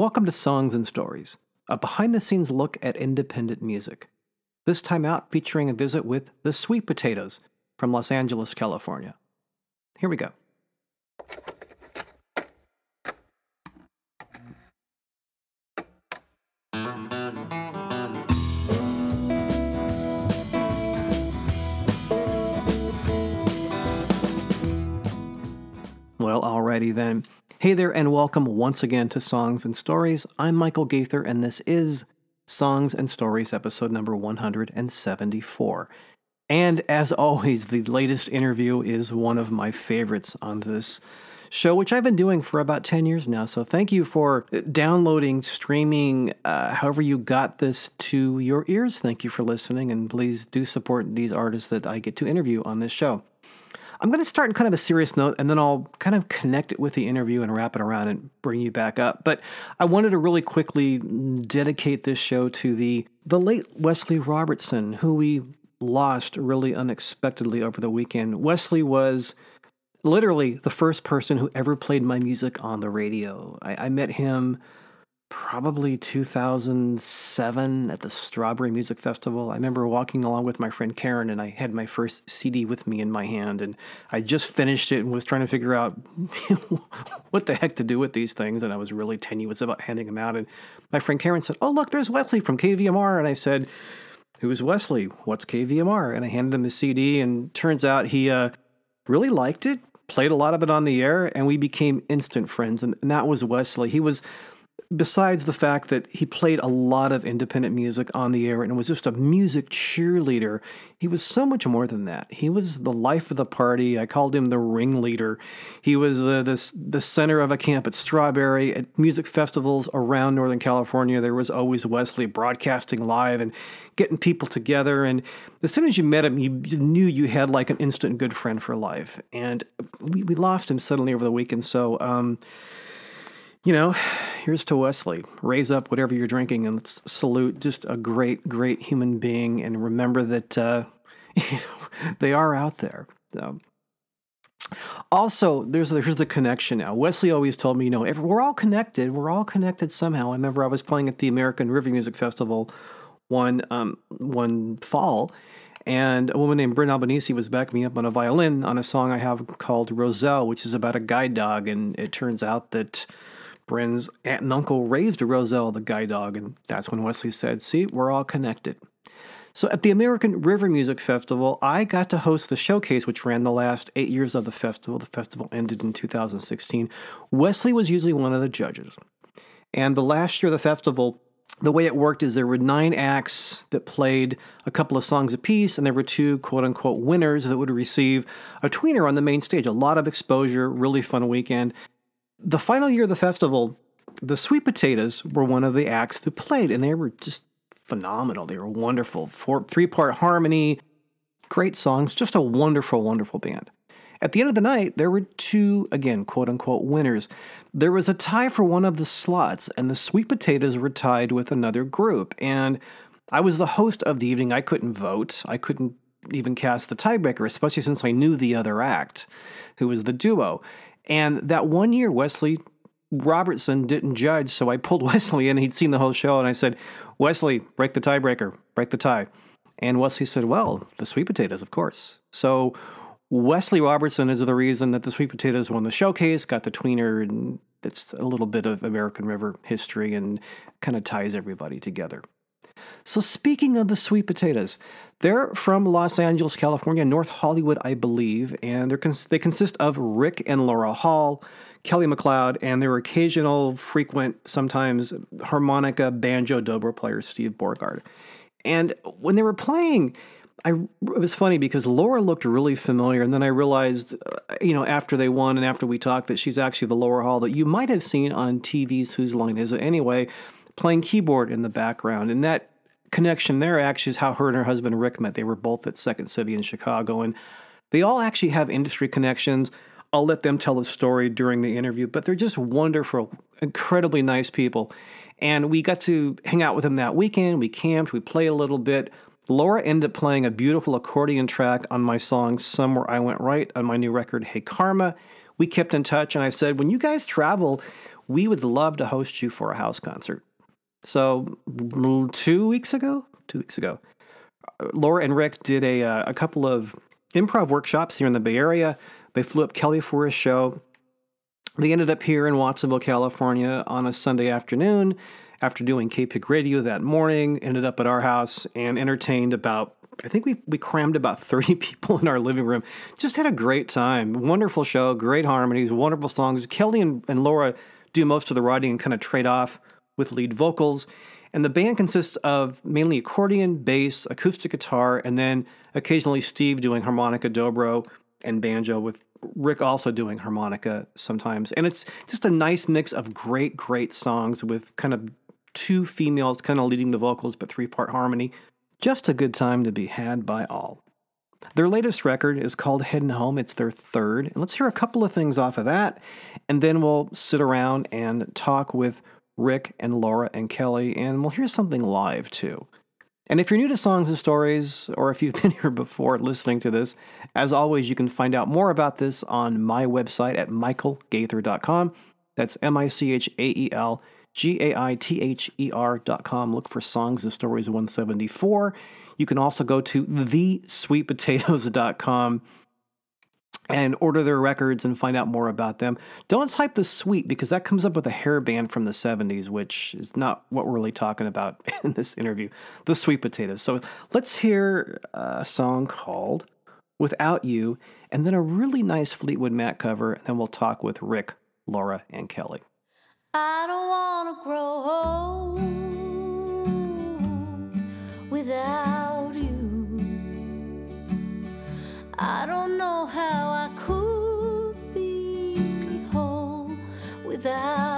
Welcome to Songs and Stories, a behind the scenes look at independent music. This time out featuring a visit with the Sweet Potatoes from Los Angeles, California. Here we go. Alrighty then. Hey there, and welcome once again to Songs and Stories. I'm Michael Gaither, and this is Songs and Stories, episode number 174. And as always, the latest interview is one of my favorites on this show, which I've been doing for about 10 years now. So thank you for downloading, streaming, uh, however you got this to your ears. Thank you for listening, and please do support these artists that I get to interview on this show. I'm going to start in kind of a serious note and then I'll kind of connect it with the interview and wrap it around and bring you back up. But I wanted to really quickly dedicate this show to the the late Wesley Robertson, who we lost really unexpectedly over the weekend. Wesley was literally the first person who ever played my music on the radio. I, I met him probably 2007 at the Strawberry Music Festival. I remember walking along with my friend Karen, and I had my first CD with me in my hand, and I just finished it and was trying to figure out what the heck to do with these things, and I was really tenuous about handing them out. And my friend Karen said, "Oh, look, there's Wesley from KVMR," and I said. Who's Wesley? What's KVMR? And I handed him the CD, and turns out he uh, really liked it, played a lot of it on the air, and we became instant friends. And, and that was Wesley. He was besides the fact that he played a lot of independent music on the air and was just a music cheerleader, he was so much more than that. He was the life of the party. I called him the ringleader. He was the, the, the center of a camp at Strawberry, at music festivals around Northern California. There was always Wesley broadcasting live and getting people together. And as soon as you met him, you knew you had like an instant good friend for life. And we, we lost him suddenly over the weekend. So, um, you know, here's to Wesley. Raise up whatever you're drinking and let's salute just a great, great human being and remember that uh, they are out there. So. Also, there's there's the connection now. Wesley always told me, you know, we're all connected. We're all connected somehow. I remember I was playing at the American River Music Festival one um, one fall, and a woman named Bryn Albanese was backing me up on a violin on a song I have called Roselle, which is about a guide dog. And it turns out that Aunt and uncle raised Roselle, the guide dog, and that's when Wesley said, See, we're all connected. So at the American River Music Festival, I got to host the showcase, which ran the last eight years of the festival. The festival ended in 2016. Wesley was usually one of the judges. And the last year of the festival, the way it worked is there were nine acts that played a couple of songs apiece, and there were two quote unquote winners that would receive a tweener on the main stage. A lot of exposure, really fun weekend. The final year of the festival, the Sweet Potatoes were one of the acts that played, and they were just phenomenal. They were wonderful. Four, three part harmony, great songs, just a wonderful, wonderful band. At the end of the night, there were two, again, quote unquote, winners. There was a tie for one of the slots, and the Sweet Potatoes were tied with another group. And I was the host of the evening. I couldn't vote. I couldn't even cast the tiebreaker, especially since I knew the other act, who was the duo. And that one year, Wesley Robertson didn't judge, so I pulled Wesley in. He'd seen the whole show, and I said, Wesley, break the tiebreaker, break the tie. And Wesley said, Well, the sweet potatoes, of course. So Wesley Robertson is the reason that the sweet potatoes won the showcase, got the tweener, and it's a little bit of American River history and kind of ties everybody together. So, speaking of the sweet potatoes, they're from Los Angeles, California, North Hollywood, I believe, and cons- they consist of Rick and Laura Hall, Kelly McLeod, and their occasional, frequent, sometimes harmonica, banjo, dobro player Steve Borgard. And when they were playing, I, it was funny because Laura looked really familiar, and then I realized, uh, you know, after they won and after we talked, that she's actually the Laura Hall that you might have seen on TV's Whose Line Is It Anyway, playing keyboard in the background, and that connection there actually is how her and her husband Rick met. They were both at Second City in Chicago, and they all actually have industry connections. I'll let them tell the story during the interview, but they're just wonderful, incredibly nice people. And we got to hang out with them that weekend. We camped, we played a little bit. Laura ended up playing a beautiful accordion track on my song Somewhere I Went Right on my new record, Hey Karma. We kept in touch, and I said, when you guys travel, we would love to host you for a house concert. So, two weeks ago, two weeks ago, Laura and Rick did a, uh, a couple of improv workshops here in the Bay Area. They flew up Kelly for a show. They ended up here in Watsonville, California on a Sunday afternoon after doing KPIG radio that morning. Ended up at our house and entertained about, I think we, we crammed about 30 people in our living room. Just had a great time. Wonderful show, great harmonies, wonderful songs. Kelly and, and Laura do most of the writing and kind of trade off with lead vocals. And the band consists of mainly accordion, bass, acoustic guitar, and then occasionally Steve doing harmonica, dobro, and banjo, with Rick also doing harmonica sometimes. And it's just a nice mix of great, great songs with kind of two females kind of leading the vocals, but three part harmony. Just a good time to be had by all. Their latest record is called Heading Home. It's their third. And let's hear a couple of things off of that. And then we'll sit around and talk with Rick and Laura and Kelly, and we'll hear something live too. And if you're new to Songs and Stories, or if you've been here before listening to this, as always, you can find out more about this on my website at michaelgaither.com. That's M I C H A E L G A I T H E R.com. Look for Songs and Stories 174. You can also go to thesweetpotatoes.com and order their records and find out more about them. Don't type the sweet because that comes up with a hair band from the 70s, which is not what we're really talking about in this interview. The sweet potatoes. So let's hear a song called Without You, and then a really nice Fleetwood Mac cover, and then we'll talk with Rick, Laura, and Kelly. I don't want to grow old without I don't know how I could be whole without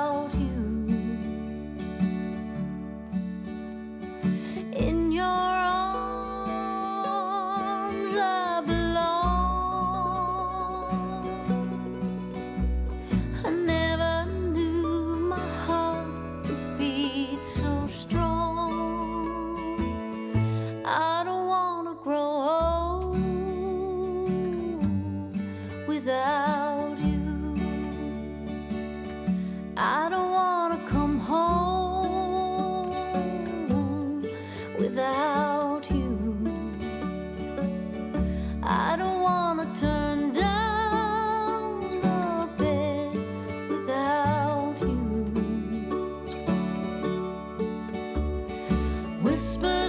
Whisper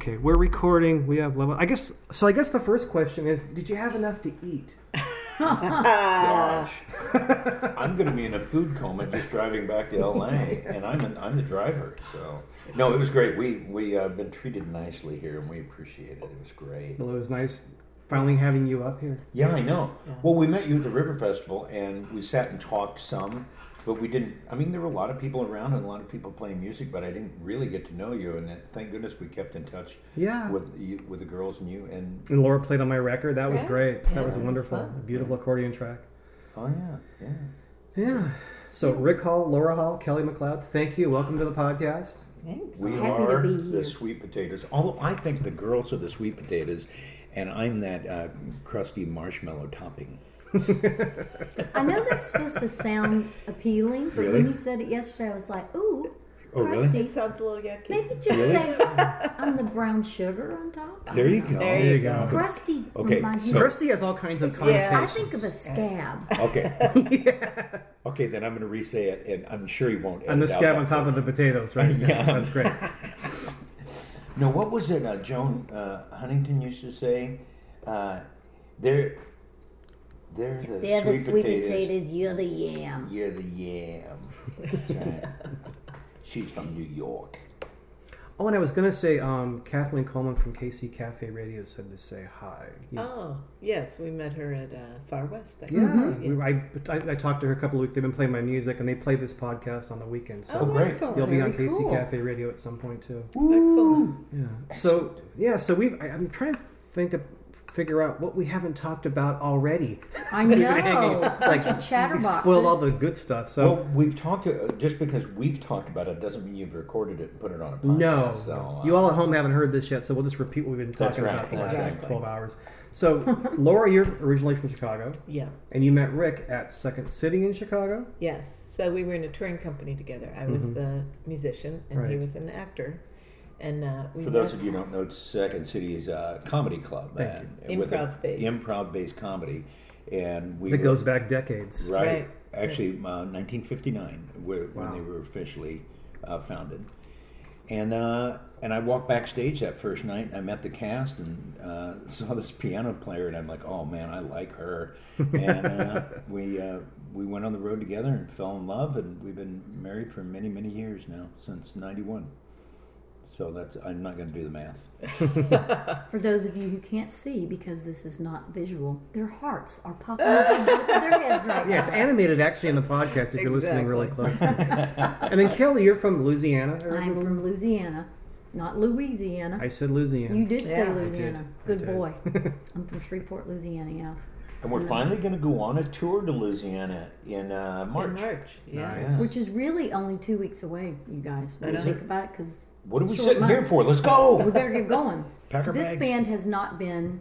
Okay, we're recording. We have level. I guess so. I guess the first question is: Did you have enough to eat? Gosh. I'm going to be in a food coma just driving back to LA, and I'm an, I'm the driver. So no, it was great. We we uh, been treated nicely here, and we appreciate it. It was great. Well, it was nice finally having you up here. Yeah, I know. Well, we met you at the River Festival, and we sat and talked some, but we didn't. I mean, there were a lot of people around and a lot of people playing music, but I didn't really get to know you. And that, thank goodness we kept in touch. Yeah. With you, with the girls and you, and And Laura played on my record. That was Yeah. great. That Yeah, was it was wonderful. A beautiful accordion track. oh yeah, yeah. Yeah. So Rick Hall, Laura Hall, Kelly McLeod, thank you. Welcome to the podcast. Thanks. We Happy to are be the sweet potatoes. Although I think the girls are the sweet potatoes, and I'm that uh, crusty marshmallow topping. I know that's supposed to sound appealing, but Really? when you said it yesterday, I was like, ooh, Oh, really? crusty. It sounds a little yucky. Maybe just Really? say I'm the brown sugar on top. There you go. There There you you go. Crusty Okay, reminds so- of- Kirsty has all kinds of Yeah. I think of a scab. Okay. Okay, then I'm going to re-say it, and I'm sure you won't. and the scab on top of the potatoes, right? Yeah. That's great. No, what was it? Uh, Joan uh, Huntington used to say, uh, "They're they're the They're sweet, the sweet potatoes. potatoes, you're the yam. You're the yam." Right. She's from New York. Oh, and I was gonna say, um, Kathleen Coleman from KC Cafe Radio said to say hi. Yeah. Oh, yes, we met her at uh, Far West. I Yeah, think. we- Yes. I, I, I talked to her a couple of weeks. They've been playing my music, and they play this podcast on the weekend. So oh, great. excellent. you'll be on Very KC cool. Cafe Radio at some point too. Excellent. Yeah. So yeah, so we've. I, I'm trying to think of figure out what we haven't talked about already. I So we've know. been hanging- it's Bunch like of chatterboxes. spoiled all the good stuff. So well, we've talked. Uh, just because we've talked about it doesn't mean you've recorded it and put it on a podcast. no, So, uh, you all at home haven't heard this yet, so we'll just repeat what we've been talking right, about the last right. twelve hours. So Laura, you're originally from Chicago, Yeah. and you met Rick at Second City in Chicago. Yes. So we were in a touring company together. I was the musician, and he Mm-hmm. Was an actor. And uh, we For those of you who don't know, Second City is a comedy club, Thank and with Improv-based. improv-based comedy, and we That were- goes back decades. right, Right. actually uh, 1959 where, when they were officially uh, founded, and uh, and I walked backstage that first night. And I met the cast and uh, saw this piano player, and I'm like, oh man, I like her, and uh, we. Uh, we went on the road together and fell in love, and we've been married for many, many years now, since '91. So that's I'm not going to do the math. For those of you who can't see, because this is not visual, their hearts are popping above both of their heads right Yeah, it's animated actually in the podcast if you're listening really Exactly. closely. and then Kelly, you're from Louisiana I'm from Louisiana, not Louisiana. I said Louisiana. You did say Yeah. I did. Louisiana. I Good boy. I'm from Shreveport, Louisiana. Yeah. And we're finally going to go on a tour to Louisiana in uh, March. In March. Yeah. Nice. Which is really only two weeks away, you guys. When you think about it, because What are we Short sitting here for? Let's go. we better get going. Pack our this bags. band has not been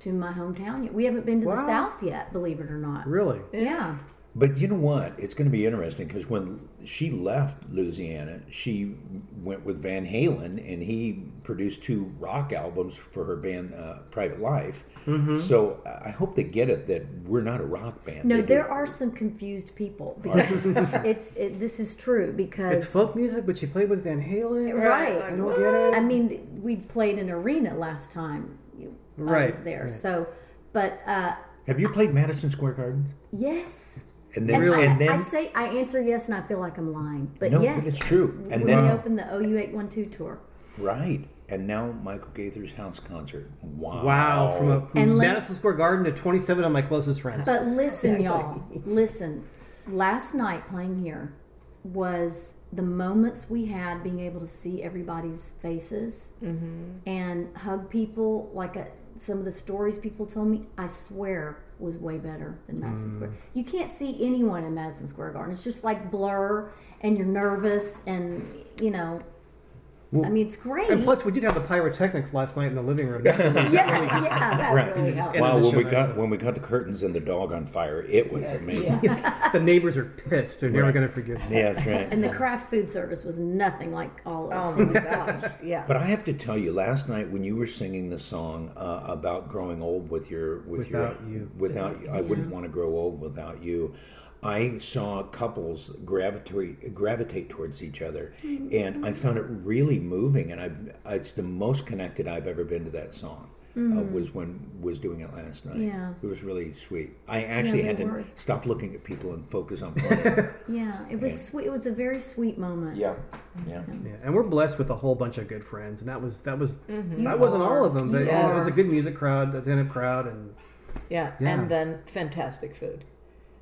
to my hometown yet. We haven't been to the South yet, believe it or not. Really? Yeah. But you know what? It's going to be interesting because when she left Louisiana, she went with Van Halen, and he produced two rock albums for her band, uh, Private Life. Mm-hmm. So I hope they get it that we're not a rock band. No, They do- there are some confused people because it's it, this is true because It's folk music, but she played with Van Halen. Right. I don't get it. I mean, we played an arena last time you, I Right, was there. right. So, but uh, Have you played Madison Square Garden? yes. And then, And I, and then I say I answer yes, and I feel like I'm lying. But no, yes, it's true. And when we then opened the OU812 tour, right, and now Michael Gaither's house concert. Wow! wow, from, a, from And let- Madison Square Garden to 27 of my closest friends. But listen, y'all, listen. Last night playing here was the moments we had being able to see everybody's faces mm-hmm. and hug people. Like a, some of the stories people told me, I swear was way better than Madison Square. Mm. You can't see anyone in Madison Square Garden. It's just like blur, and you're nervous, and you know. I mean, it's great. and plus, we did have the pyrotechnics last night in the living room. yeah, yeah, that Right. really helped. Ended Wow, when we got nicely. when we got the curtains and the dog on fire, it was amazing. the neighbors are pissed. They're never going to forgive me. Yeah, that's right. And the craft food service was nothing like all of Oh Cindy's my gosh. Yeah. But I have to tell you, last night when you were singing the song uh, about growing old with your with Without your you. without you, I wouldn't want to grow old without you. I saw couples gravitate gravitate towards each other, mm-hmm. and I found it really moving. And I, it's the most connected I've ever been to that song. Uh, mm-hmm. was when was doing it last night. Yeah. it was really sweet. I actually they had to were. stop looking at people and focus on. Yeah, it was sweet. It was a very sweet moment. yeah, yeah. Yeah, and we're blessed with a whole bunch of good friends, and that was that was You that wasn't are. all of them, but You it was a good music crowd, attentive crowd, and Yeah. Yeah. And then fantastic food.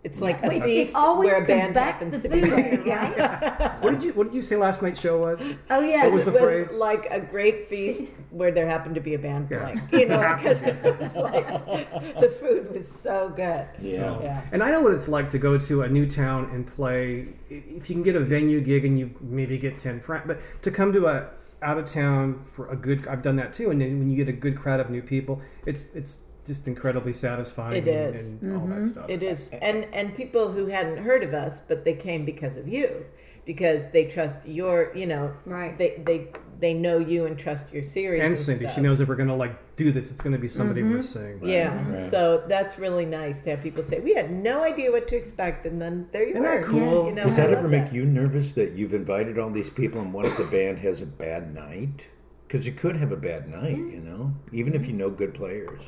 It's like a Wait, feast it always where a comes band back happens to to be. food, right? what did you what did you say last night's show was? Oh yeah, What was it the was phrase? like a great feast where there happened to be a band Yeah. playing. You know, because it was like the food was so good. Yeah. Yeah. And I know what it's like to go to a new town and play. If you can get a venue gig and you maybe get ten friends, but to come to a out of town for a good, I've done that too. And then when you get a good crowd of new people, it's it's just incredibly satisfying. It and- is. and, all that mm-hmm. stuff. It is, and and people who hadn't heard of us, but they came because of you, because they trust your, you know, Right. They they they know you and trust your series. and and Cindy, she knows if we're gonna like do this, it's gonna be somebody worth mm-hmm. seeing. Yeah, Right. so that's really nice to have people say we had no idea what to expect, and then there you Isn't were. that cool? You know, Does that ever make you nervous that you've invited all these people and what if the band has a bad night? Because you could have a bad night, you know, even if you know good players.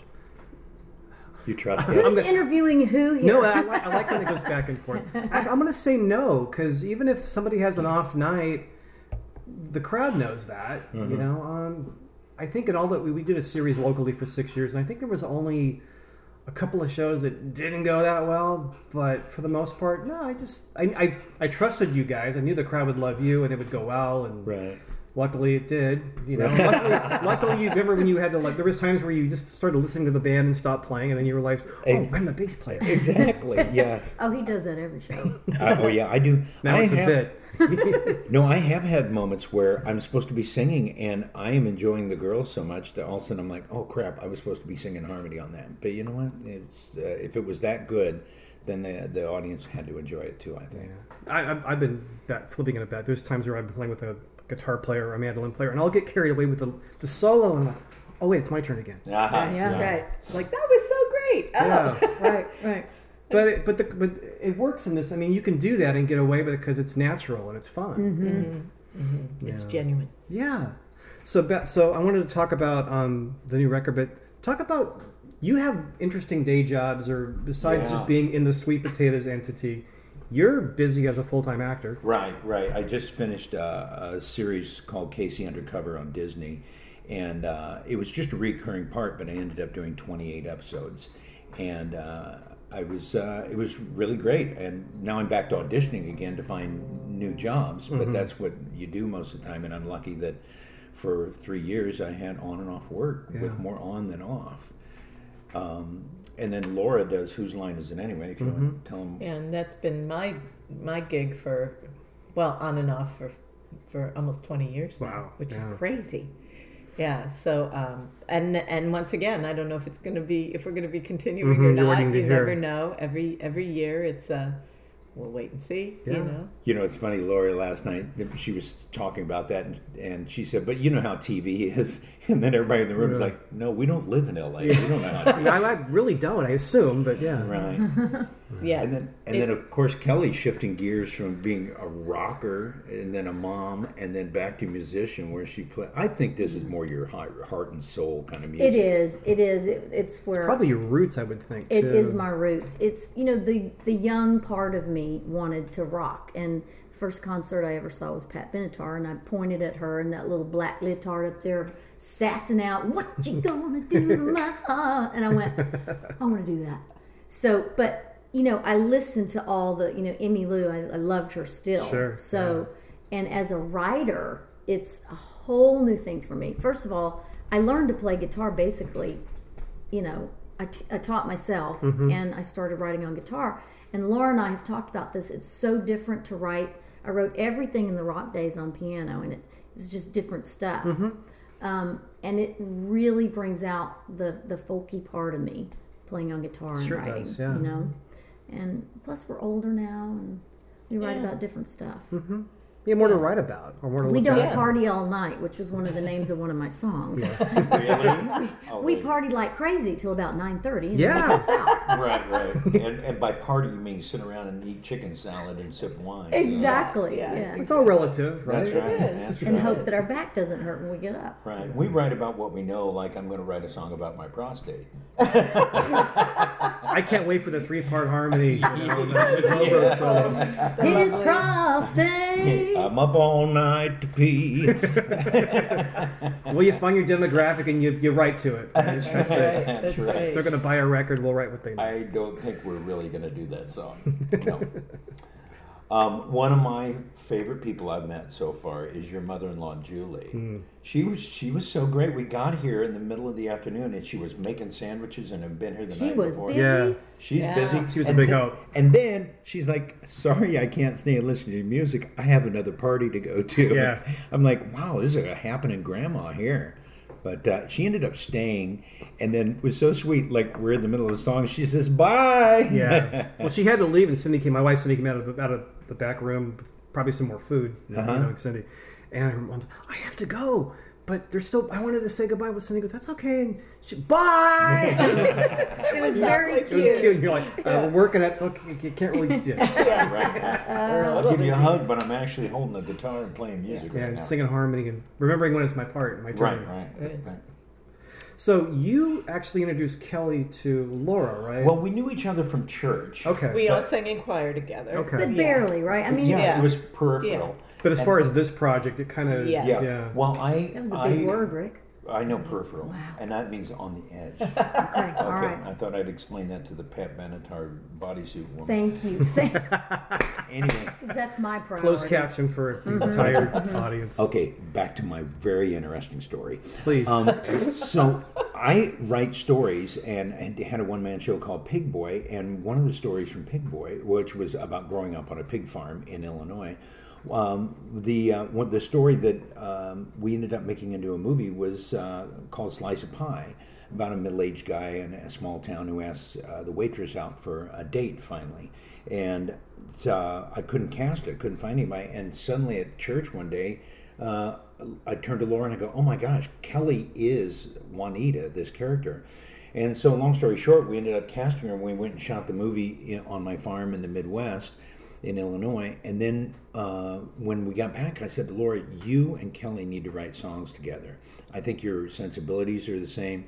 You trust Who's us? interviewing who here? No, I like, I like when it goes back and forth. I, I'm going to say no because even if somebody has an off night, the crowd knows that. You know, um, I think in all that we, we did a series locally for six years, and I think there was only a couple of shows that didn't go that well. But for the most part, no, I just I, I, I trusted you guys. I knew the crowd would love you and it would go well. And Right. Luckily, it did. You know, luckily, luckily, you remember when you had to like. There was times where you just started listening to the band and stopped playing, and then you realized, oh, I'm the bass player. Exactly. Yeah. Oh, he does that every show. Uh, oh, yeah. I do. Now I it's a bit. No, I have had moments where I'm supposed to be singing and I am enjoying the girls so much that all of a sudden I'm like, oh crap, I was supposed to be singing harmony on that. But you know what? It's uh, if it was that good, then the the audience had to enjoy it too. I think. I, I've- I've been bet, flipping it a bet. There's times where I've been playing with a guitar player or a mandolin player, and I'll get carried away with the, the solo, and I'm like, oh wait, it's my turn again. Uh-huh. Yeah. Right. It's like that was so great. Oh. Yeah. right, right. But it, but the, but it works in this. I mean, you can do that and get away with it because it's natural and it's fun. It's Yeah. genuine. Yeah. So Beth, so I wanted to talk about um, the new record, but talk about you have interesting day jobs, or besides Yeah. just being in the sweet potatoes entity, you're busy as a full time actor. Right, right. I just finished uh, a series called K.C. Undercover on Disney, and uh, it was just a recurring part, but I ended up doing 28 episodes, and uh, I was uh, it was really great. And now I'm back to auditioning again to find new jobs, but that's what you do most of the time. And I'm lucky that for three years I had on and off work with more on than off. Um, and then Laura does Whose Line Is It Anyway? If you want to tell them. And that's been my my gig for well on and off for for almost 20 years now, Wow, which is crazy. Yeah. So um, and and once again, I don't know if it's going to be if we're going to be continuing Mhm, or you're not. to You hear. never know. Every every year, it's a we'll wait and see. Yeah. You know. You know, it's funny. Lori last night she was talking about that, and, and she said, "But you know how TV is." And then everybody in the room was Yeah. like, "No, we don't live in LA. We don't know how." I, mean, I, I really don't. I assume, but yeah. Right. Yeah. And then, and It- then of course, Kelly shifting gears from being a rocker and then a mom and then back to musician, where she play. I think this is more your heart, heart and soul kind of music. It is. It is. It, it's where Probably your roots, I would think. It too. is my roots. It's you know the the young part of me wanted to rock, and the first concert I ever saw was Pat Benatar, and I pointed at her and that little black leotard up there, sassing out, "What you gonna do to my heart?" And I went, "I want to do that." So, but you know, I listened to all the you know Emmylou. I, I loved her still. Sure, So, and as a writer, it's a whole new thing for me. First of all, I learned to play guitar basically you know, I, t- I taught myself and I started writing on guitar. And Laura and I have talked about this. It's so different to write. I wrote everything in the rock days on piano, and it was just different stuff. Um, and it really brings out the, the folky part of me playing on guitar and Sure writing, does, yeah. you know. And plus, we're older now, and we write Yeah. about different stuff. Mm-hmm. Yeah, more to write about or more to We don't at. party all night, which was one of the names of one of my songs. Really? Oh, We really? partied like crazy till about nine thirty. Yeah. Right, right. And, and by party, you mean sit around and eat chicken salad and sip wine. you know? Exactly. Yeah. Yeah. It's all relative, right? That's right. That's And hope that our back doesn't hurt when we get up. Right. We write about what we know, like I'm going to write a song about my prostate. I can't wait for the three-part harmony. You know, the, the dobro solo. His prostate. I'm up all night to pee. Well, you find your demographic and you, you write to it. right? That's That's right. That's That's right. If they're going to buy a record, we'll write what they know. I don't think we're really going to do that song. No. Um, one of my favorite people I've met so far is your mother-in-law, Julie. Hmm. She was she was so great. We got here in the middle of the afternoon, and she was making sandwiches and had been here the She night was before. busy. Yeah. She's Yeah. busy. She was a big then- help. And then she's like, "Sorry, I can't stay and listen to your music. I have another party to go to." Yeah. I'm like, "Wow, this is a happening grandma here." But uh, she ended up staying, and then it was so sweet. Like we're in the middle of the song, she says, "Bye." Yeah. Well, she had to leave, and Cindy came. My wife Cindy came out of the, out of the back room, with probably some more food. You Uh-huh. know, like Cindy, and her mom's, I have to go, but there's still. I wanted to say goodbye with Cindy. Goes, that's okay. And she, bye. It was very it was cute. cute. And you're like, uh, we're working at. Okay, you can't really. Yeah, Yeah, right. I'll give you a hug, but I'm actually holding the guitar and playing music yeah right and now. singing harmony and remembering when it's my part, my turn. Right, right, right. So you actually introduced Kelly to Laura, right? Well, we knew each other from church. okay. We all sang in choir together. Okay. But Yeah. barely, right? I mean, yeah, Yeah. it was peripheral. but as far as this project, it kind of Yes. Yeah. yeah. Well, I that was a big word, Rick. I know peripheral, and that means on the edge. okay, Okay, all right. I thought I'd explain that to the Pat Benatar bodysuit woman. Thank you. Anyway, that's my priority. Closed caption for the mm-hmm. entire mm-hmm. Mm-hmm. audience. okay, back to my very interesting story. Please. Um, so I write stories and, and had a one man show called Pig Boy. And one of the stories from Pig Boy, which was about growing up on a pig farm in Illinois, um, the uh, one, the story that um, we ended up making into a movie was uh, called Slice of Pie, about a middle aged guy in a small town who asks uh, the waitress out for a date finally. And uh, I couldn't cast it, couldn't find anybody. And suddenly at church one day, uh, I turned to Laura and I go, "Oh my gosh, Kelly is Juanita, this character." And so, long story short, we ended up casting her. and We went and shot the movie on my farm in the Midwest, in Illinois. And then uh, when we got back, I said to Laura, "You and Kelly need to write songs together. I think your sensibilities are the same,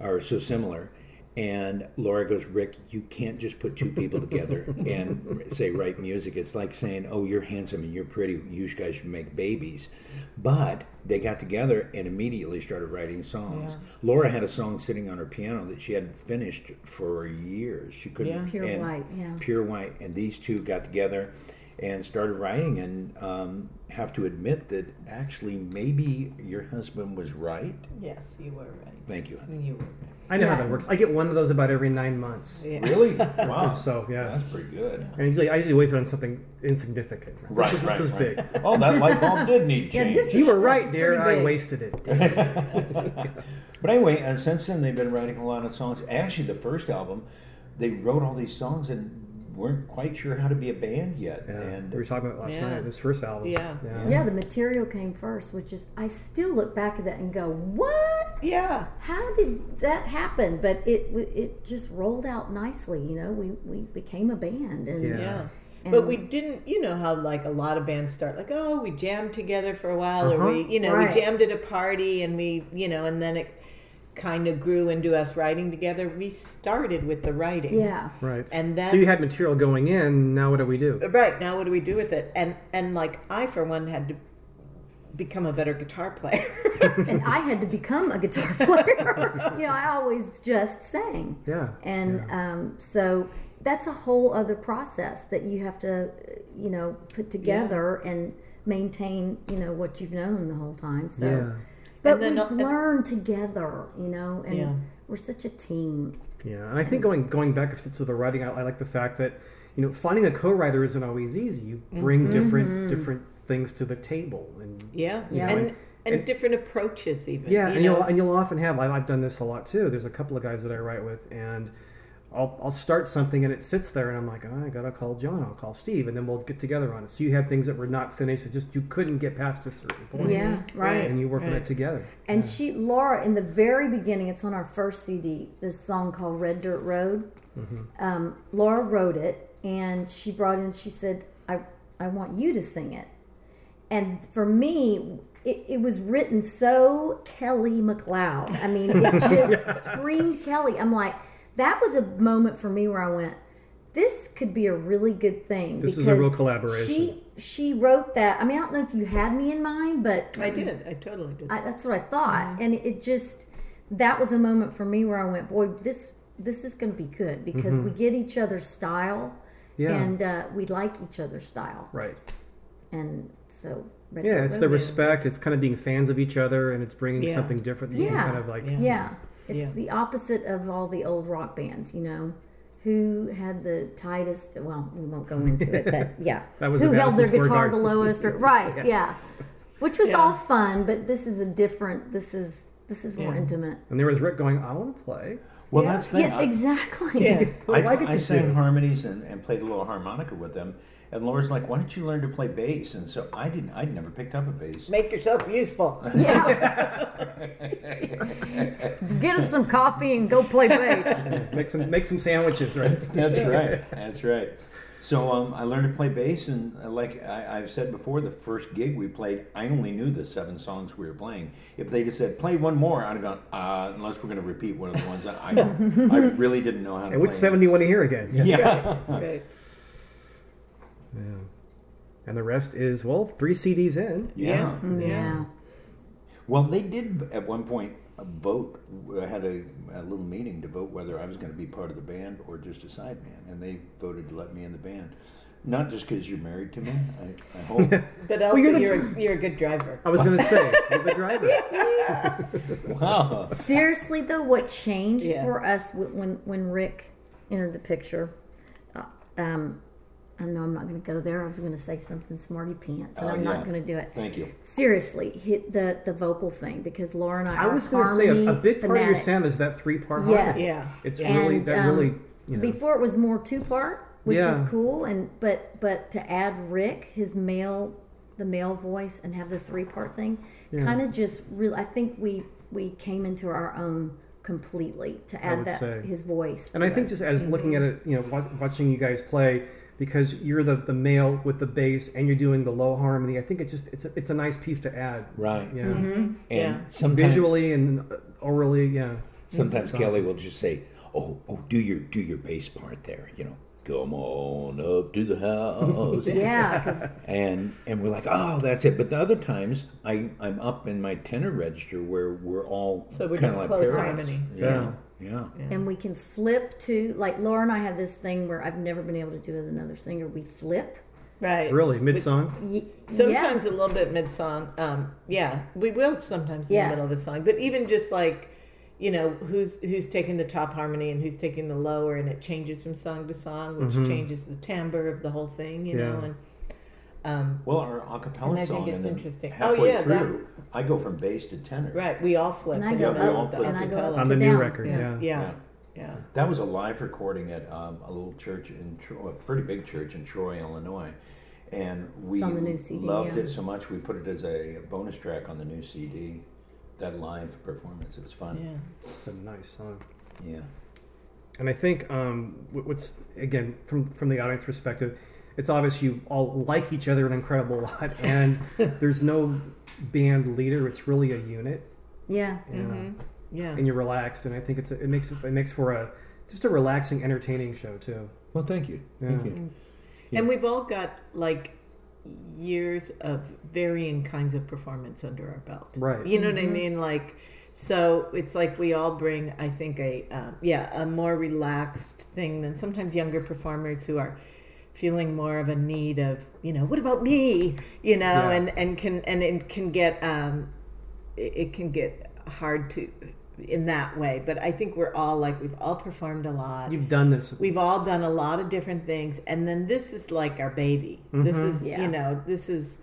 are so similar." And Laura goes, Rick, you can't just put two people together and say write music. It's like saying, oh, you're handsome and you're pretty. You guys should make babies. But they got together and immediately started writing songs. Laura had a song sitting on her piano that she hadn't finished for years. She couldn't. Yeah. Pure and- white, yeah. Pure white. And these two got together and started writing and um, have to admit that actually maybe your husband was right. Yes, you were right. Thank you. honey. You were right. I know how that works. I get one of those about every nine months. Yeah. Really? Wow. So yeah, That's pretty good. and usually I usually waste it on something insignificant. This Right, was, right, this was right. big. Oh, that light bulb did need Yeah, change. this You were right, was dear. I wasted it. But anyway, and since then they've been writing a lot of songs. Actually, the first album, they wrote all these songs, and weren't quite sure how to be a band yet, Yeah, and we were talking about last Yeah. night. This first album. Yeah. Yeah, the material came first, which is I still look back at that and go, "What? Yeah. How did that happen?" But it it just rolled out nicely. You know, we we became a band, and Yeah. Yeah. And- But we didn't, you know how like a lot of bands start like, oh, we jammed together for a while, or uh-huh. we, you know, Right. we jammed at a party, and we, you know, and then it kind of grew into us writing together. We started with the writing, yeah, Right. And then so you had material going in. Now what do we do? Right now, what do we do with it? And and like I, for one, had to become a better guitar player. and I had to become a guitar player. you know, I always just sang. Yeah. And um, so that's a whole other process that you have to, uh, you know, put together and maintain, you know, what you've known the whole time. So, Yeah. But then we not- and- learn together, you know, and Yeah. we're such a team. Yeah, and I think going going back a step to the writing, I, I like the fact that you know finding a co-writer isn't always easy. You bring Mm-hmm. different different things to the table, and yeah, Yeah. and and- and, and- different approaches even. yeah, you and you'll and you'll often have. I, I've done this a lot too. There's a couple of guys that I write with, and I'll I'll start something and it sits there, and I'm like, oh, I gotta call John. I'll call Steve, and then we'll get together on it. So you had things that were not finished that just you couldn't get past a certain point. Yeah, right. And you work on it together. And she, Laura, in the very beginning, it's on our first CD. This song called Red Dirt Road. Um, Laura wrote it, and she brought in. She said, "I, I want you to sing it." And for me, it, it was written so Kelly McLeod. I mean, it just screamed Kelly. I'm like, that was a moment for me where I went, "This could be a really good thing." This is a real collaboration. She she wrote that. I mean, I don't know if you had me in mind, but I did. I totally did. I, that's what I thought, and it just that was a moment for me where I went, boy, this this is going to be good because we get each other's style, Mm-hmm. Yeah. and uh, we like each other's style, Right. and so Yeah, it's the respect. It's kind of being fans of each other, and it's bringing Yeah. something different. That you can Yeah. kind of like. Yeah. Yeah, it's Yeah. the opposite of all the old rock bands, you know. Who had the tightest? Well, we won't go into it, but yeah, That was who held their guitar the lowest? Or, right, yeah. which was Yeah. all fun, but this is a different. This is this is more intimate. And there was Rick going, "I want to play." Well, Yeah. that's the thing. Yeah, exactly. yeah. I I, like it I to sang do. harmonies and, and played a little harmonica with them. And Laura's like, "Why don't you learn to play bass?" And so I didn't. I'd never picked up a bass. Make yourself useful. Yeah. Get us some coffee and go play bass. make some make some sandwiches, right? That's right. That's right. So um, I learned to play bass, and uh, like I, I've said before, the first gig we played, I only knew the seven songs we were playing. If they just said play one more, I'd have gone, uh, unless we're going to repeat one of the ones that I, I really didn't know how to And which seven do you want to hear again? Yeah. Right. Yeah. And the rest is well, three CDs in. yeah. Yeah. Well, they did at one point vote. I had a, a little meeting to vote whether I was going to be part of the band or just a side man, and they voted to let me in the band. Not just because you're married to me. I, I hope. But also, you're the- you're, a, you're a good driver. I was going to say, you're the driver. wow. Seriously, though, what changed Yeah. for us when when Rick entered the picture? Uh, um, I know I'm not going to go there. I was going to say something smarty pants, and Oh, I'm yeah. not going to do it. Thank you. Seriously, hit the the vocal thing because Laura and I, I are was going to say a, a big part of your sound is that three part Yes. harmony. Yeah. It's And, really that um, really you know. Before it was more two part, which Yeah. is cool, and but but to add Rick, his male, the male voice, and have the three part thing, kind of just really. I think we we came into our own completely to add that say. his voice. and to I think just as looking at it, you know, wa- watching you guys play, because you're the, the male with the bass and you're doing the low harmony. I think it's just it's a, it's a nice piece to add. Right. Yeah. And Yeah. sometimes, Visually and uh, orally, yeah. sometimes Kelly will just say, "Oh, oh, do your do your bass part there." You know, come on up to the house. yeah, 'cause- and and we're like, oh, that's it. But the other times, I I'm up in my tenor register where we're all So we're kind of like close parallels. harmony. Yeah, yeah. And we can flip to like Laura and I have this thing where I've never been able to do with another singer. We flip. Right. Really, mid song. Y- Sometimes a little bit mid song. Um, yeah, we will sometimes in Yeah. the middle of a song, but even just like, you know, who's who's taking the top harmony and who's taking the lower, and it changes from song to song, which changes the timbre of the whole thing, you know. And um, Well, our acapella And I think song, it's and then interesting. Oh, halfway yeah, that- through, I go from bass to tenor. right, we all flip. And I go the middle all of the flip up and I go acapella. up On to the new record, Yeah, yeah. yeah, Yeah. Yeah. That was a live recording at um, a little church in Troy, a pretty big church in Troy, Illinois. And we on the new CD, loved yeah. it so much we put it as a bonus track on the new CD. That live performance, it was fun. Yeah. It's a nice song. Yeah. And I think um, what's again from from the audience perspective, it's obvious you all like each other an incredible lot, and there's no band leader. It's really a unit, Yeah. and, uh, Yeah. and you're relaxed. And I think it's a, it makes it makes for a just a relaxing, entertaining show too. Well, thank you. Thank Yeah. And we've all got like years of varying kinds of performance under our belt. Right. You know what I mean? Like, so it's like we all bring, I think, a um, yeah, a more relaxed thing than sometimes younger performers who are feeling more of a need of, you know, what about me? You know, Yeah. and and can and it can get um, it, it can get hard to in that way. But I think we're all like we've all performed a lot You've done this. we've all done a lot of different things and then this is like our baby this is Yeah. you know this is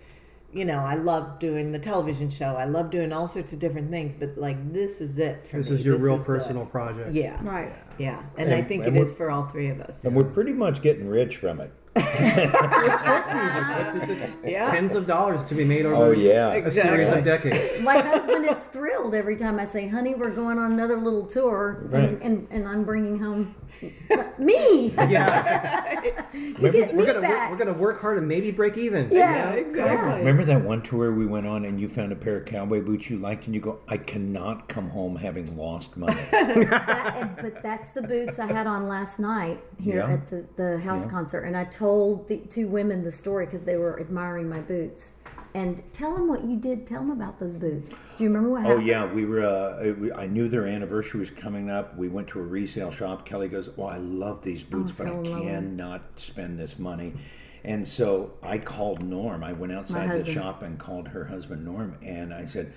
you know i love doing the television show i love doing all sorts of different things but like this is it for This me. is your real the- personal project. yeah Right. yeah and, i think and it for all three of us And we're pretty much getting rich from it. It's folk music. It's Yeah. tens of dollars to be made over Oh, yeah. a series of decades. My husband is thrilled every time I say, "Honey, we're going on another little tour," Right. and, and, and I'm bringing home me. Yeah, you Remember- get me we're gonna back. work, we're gonna work hard and maybe break even. yeah, exactly Remember that one tour we went on and you found a pair of cowboy boots you liked and you go, I cannot come home having lost money. That- and- but that's the boots I had on last night here Yeah. at the, the house Yeah. concert. And I told the two women the story because they were admiring my boots. And tell them what you did. Tell them about those boots. Do you remember what happened? Oh yeah, we were. Uh, we, I knew their anniversary was coming up. We went to a resale shop. Kelly goes, "Oh, I love these boots, I but I fell in love with 'em." cannot spend this money." And so I called Norm. I went outside the shop and called her husband Norm, and I said,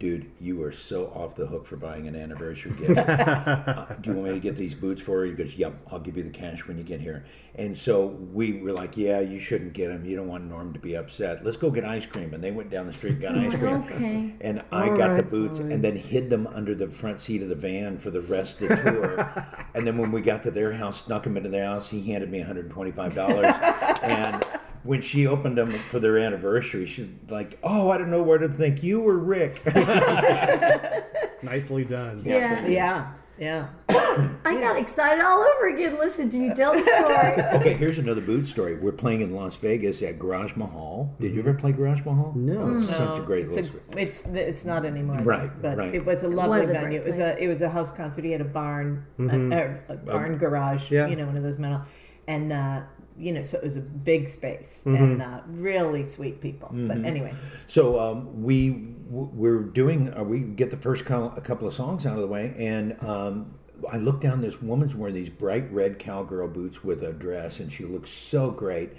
"Dude, you are so off the hook for buying an anniversary gift. Uh, do you want me to get these boots for you?" He goes, "Yep, I'll give you the cash when you get here." And so we were like, "Yeah, you shouldn't get them. You don't want Norm to be upset. Let's go get ice cream." And they went down the street and got ice cream. Okay. And I All got the boots fine. and then hid them under the front seat of the van for the rest of the tour. and then when we got to their house, snuck them into their house, he handed me $125. and when she opened them for their anniversary, she's like, Oh, I don't know where to think you were Rick. Nicely done. Yeah. yeah yeah I got excited all over again. Listen to you tell the story. okay, here's another boot story. We're playing in Las Vegas at Garage Mahal. Did you ever play Garage Mahal? No. It's such a great it's little a, it's it's not anymore Right, but right. it was a lovely was a venue it was a it was a house concert he had a barn a, a- a barn garage Yeah. you know one of those metal and uh you know so it was a big space and uh, really sweet people but anyway So um, we we're doing. Uh, we get the first cou- a couple of songs out of the way, and um, I look down. This woman's wearing these bright red cowgirl boots with a dress, and she looks so great.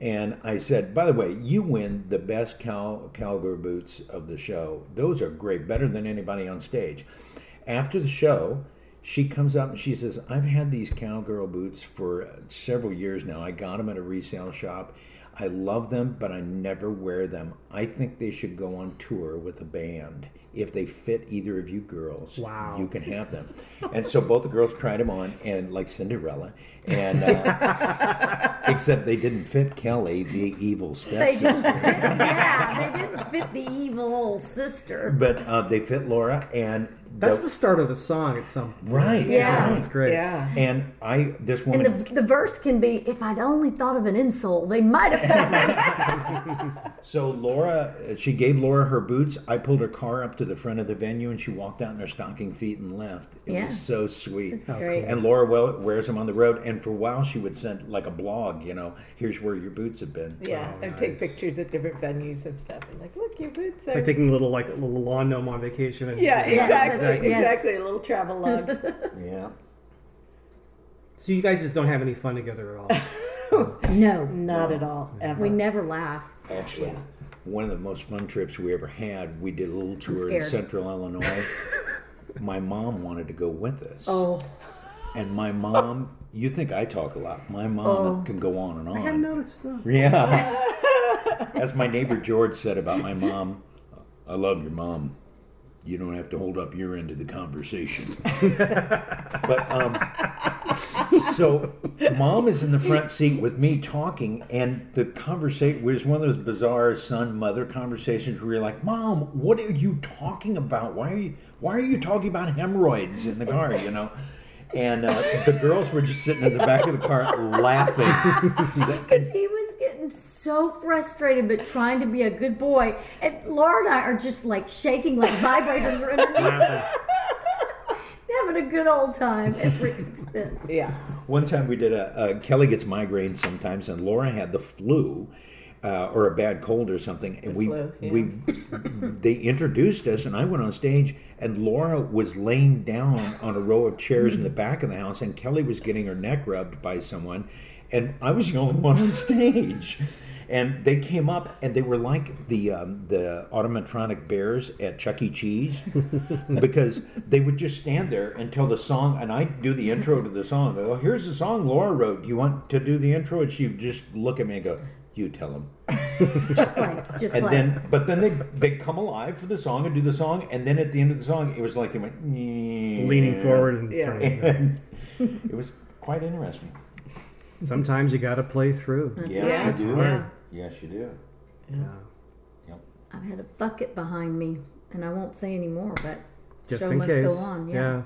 And I said, by the way, you win the best cow cowgirl boots of the show. Those are great, better than anybody on stage. After the show, she comes up and she says, I've had these cowgirl boots for several years now. I got them at a resale shop. I love them, but I never wear them. I think they should go on tour with a band. If they fit either of you girls, Wow. you can have them. And so both the girls tried them on, and like Cinderella, and uh, except they didn't fit Kelly, the evil They didn't fit, yeah, they didn't fit the evil sister. But uh, they fit Laura, and That's the start of a song at some point. right. Yeah. That's great. yeah And I, this And the, the verse can be, if I'd only thought of an insult, they might have. So Laura, uh, she gave Laura her boots. I pulled her car up to the front of the venue, and she walked out in her stocking feet and left. It Yeah. was so sweet. It's great. And Laura well, wears them on the road. And for a while, she would send like a blog. You know, here's where your boots have been. yeah Oh, and take pictures at different venues and stuff and like look your boots are It's like taking a little like a little lawn gnome on vacation. And, yeah Yeah, exactly yes. exactly a little travel log Yeah. So you guys just don't have any fun together at all. No, not at all ever we never laugh. Actually, Yeah. one of the most fun trips we ever had. We did a little tour in scared. Central Illinois. my mom wanted to go with us. Oh, And my mom, you think I talk a lot? My mom oh. can go on and on. I hadn't noticed. No. Yeah. As my neighbor George said about my mom, I love your mom. You don't have to hold up your end of the conversation. but um, so mom is in the front seat with me talking, and the conversation was one of those bizarre son mother conversations where you're like, "Mom, what are you talking about? Why are you why are you talking about hemorrhoids in the car?" You know. And uh, the girls were just sitting in the back of the car laughing. Because he was getting so frustrated, but trying to be a good boy. And Laura and I are just like shaking like vibrators are underneath us. Having a good old time at Rick's expense. Yeah. One time we did a, a Kelly gets migraines sometimes, and Laura had the flu. Uh, or a bad cold or something, and we flu, yeah. we they introduced us, and I went on stage, and Laura was laying down on a row of chairs in the back of the house, and Kelly was getting her neck rubbed by someone, and I was the only one on stage. And they came up, and they were like the um, the automatronic bears at Chuck E. Cheese, because they would just stand there until the song, and I do the intro to the song. Oh, here's the song Laura wrote. Do you want to do the intro? And she'd just look at me and go, "You tell them." Just play. Just And play. then, but then they they come alive for the song and do the song, and then at the end of the song, it was like they went Leaning forward and Yeah. turning. it was quite interesting. Sometimes you got to play through. That's Yeah, right. you do. Yeah. Yes, you do. Yeah. Yep. I've had a bucket behind me, and I won't say any more, but Just show in must case. go on. Yeah. Yeah,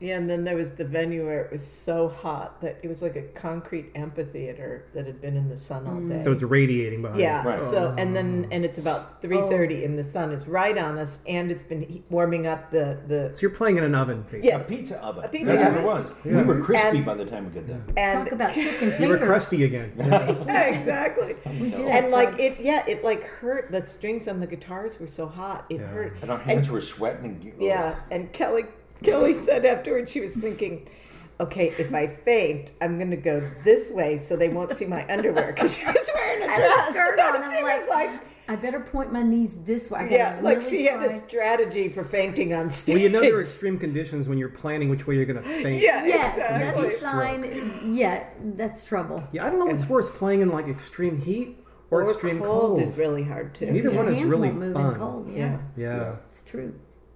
and then there was the venue where it was so hot that it was like a concrete amphitheater that had been in the sun all mm. day. So it's radiating behind. yeah. Right. So oh. and then and it's about three thirty, oh. and the sun is right on us, and it's been he- warming up the the So you're playing in an oven. basically. Yes. A pizza oven. A pizza That's oven. what it was. We were crispy And- by the time we got there. and Talk about chicken You fingers. were crusty again. Yeah. Yeah, exactly. We did And like fun. it, yeah, it like hurt. The strings on the guitars were so hot, it Yeah. hurt. And our hands were sweating. And, Yeah, and Kelly Kelly said afterwards she was thinking, okay, if I faint, I'm gonna go this way so they won't see my underwear because she was wearing a And a dress. skirt and on. I'm she was like, like, I better point my knees this way. I gotta yeah, like really she had a strategy for fainting on stage. Well, you know there are extreme conditions when you're planning which way you're going to faint. yeah, Yes, exactly. that's a sign. Yeah, that's trouble. Yeah, I don't know what's worse, playing in like extreme heat or, Or extreme cold, cold. is really hard too. Neither Your one is hands really won't move fun. in cold. Yeah, Yeah, Yeah, it's true.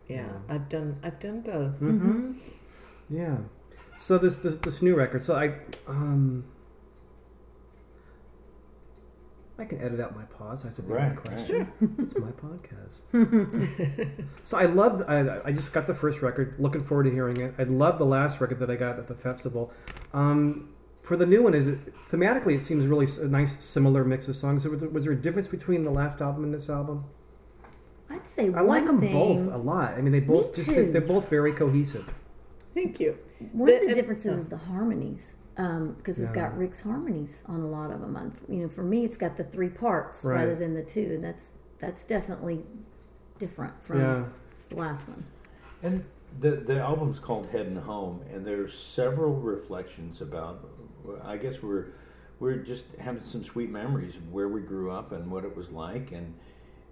Yeah. I've done I've done both. Mm-hmm. yeah. So this, this this new record. So I um. I can edit out my pause. I a big Right, question. It's my podcast. so I love. I, I just got the first record. Looking forward to hearing it. I love the last record that I got at the festival. Um, for the new one, is it thematically? It seems really a nice, similar mix of songs. Was there, was there a difference between the last album and this album? I'd say I one like them thing. both a lot. I mean, they both Me just too. they're both very cohesive. Thank you. One of The- the and- differences is the harmonies, um, because we've Yeah. got Rick's harmonies on a lot of them. On, you know, for me, it's got the three parts Right. rather than the two, and that's that's definitely different from Yeah. the last one. And the the album's called Heading Home, and there's several reflections about. I guess we're we're just having some sweet memories of where we grew up and what it was like, and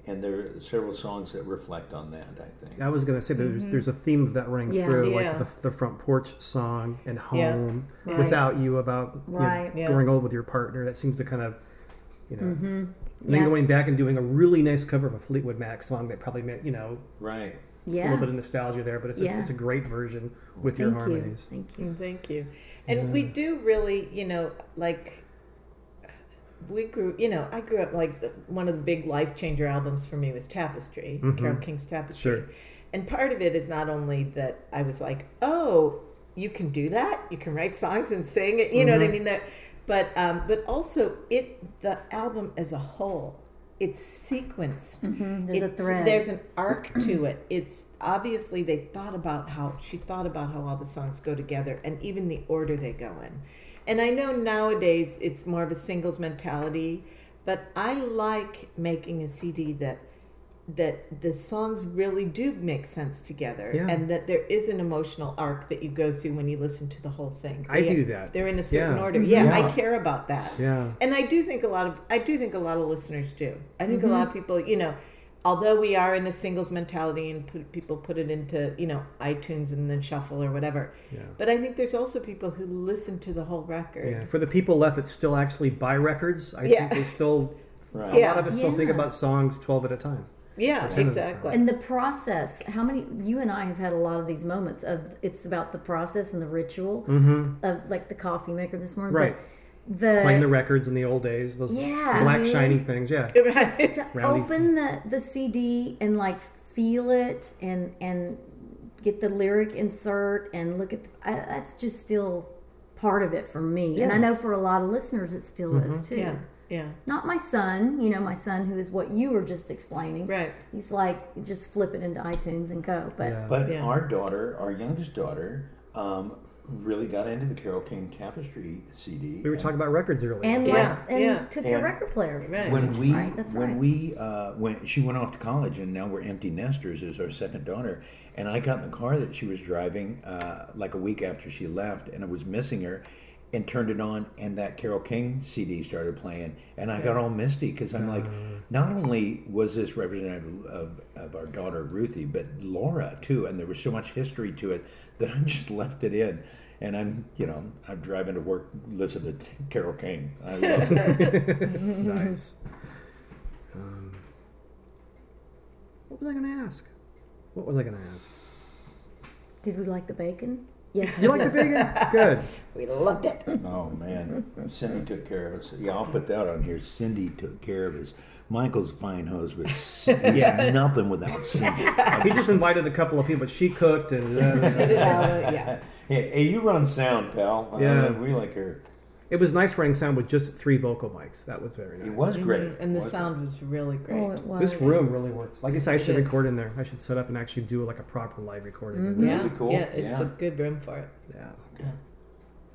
and there are several songs that reflect on that. I think. I was gonna say there's there's a theme of that running Yeah. through, Mm-hmm. Yeah. like the, the front porch song and Yeah. home Right. without you about you know, Yeah. growing old with your partner. That seems to kind of you know. Mm-hmm. And then Yeah. going back and doing a really nice cover of a Fleetwood Mac song that probably meant you know Right. Yeah. a little bit of nostalgia there, but it's Yeah. a, it's a great version with your Thank you. harmonies. Thank you. Thank you. And we do really, you know, like we grew, you know, I grew up like the, one of the big life changer albums for me was Tapestry, Carole King's Tapestry. Sure. And part of it is not only that I was like, oh, you can do that, you can write songs and sing it, you know what I mean? That, but um, but also it the album as a whole, it's sequenced. Mm-hmm. There's a thread. There's an arc to it. It's obviously they thought about how she thought about how all the songs go together and even the order they go in. And I know nowadays it's more of a singles mentality, but I like making a CD that that the songs really do make sense together Yeah. and that there is an emotional arc that you go through when you listen to the whole thing. I do that. They're in a certain Yeah. order. Yeah, Yeah. I care about that. Yeah. And I do think a lot of I do think a lot of listeners do. I think a Mm-hmm. lot of people, you know, although we are in a singles mentality and put, people put it into you know iTunes and then shuffle or whatever. Yeah. But I think there's also people who listen to the whole record. Yeah, for the people left that still actually buy records, I Yeah. think they still Right. a Yeah. lot of us still think about songs twelve at a time. Yeah, or 10 at a time. exactly. And the process, how many, you and I have had a lot of these moments of it's about the process and the ritual of like the coffee maker this morning. Mm-hmm. Right. But the, Playing the records in the old days, those Yeah. black shiny things. Yeah. Right. to Roundy- open the, the CD and like feel it and and get the lyric insert and look at the, I, that's just still part of it for me and I know for a lot of listeners it still is too. Yeah, yeah, Not my son, you know, my son who is what you were just explaining. right. He's like just flip it into iTunes and go. But Yeah. But Yeah. our daughter, our youngest daughter, um, really got into the Carole King Tapestry CD. We were and talking about records earlier. and Yeah, let's, and yeah. took your record player. Right. when we Right, that's when right. we uh, when she went off to college and now we're empty nesters as our second daughter and I got in the car that she was driving uh, like a week after she left and I was missing her and turned it on and that Carole King CD started playing and I got all misty because I'm like not only was this representative of, of our daughter Ruthie but Laura too and there was so much history to it that I just left it in and I'm you know I'm driving to work listening to Carol Kane. I love it. nice. Um, what was I going to ask? What was I going to ask? Did we like the bacon? Yes. You like the vegan? Good. We loved it. Oh man, Cindy took care of us. Yeah, I'll put that on here. Cindy took care of us. Michael's a fine host, but he's Yeah. nothing without Cindy. He just invited a couple of people, but she cooked and uh, yeah. hey, hey, you run sound, pal. Uh, Yeah. we like her. It was nice running sound with just three vocal mics. That was very nice. It was great, And the wasn't it? sound was really great. Oh, it was. This room really works. Like I said, I should record in there. I should set up and actually do like a proper live recording. Mm-hmm. yeah, Really cool. yeah, it's Yeah. a good room for it. Yeah. Yeah.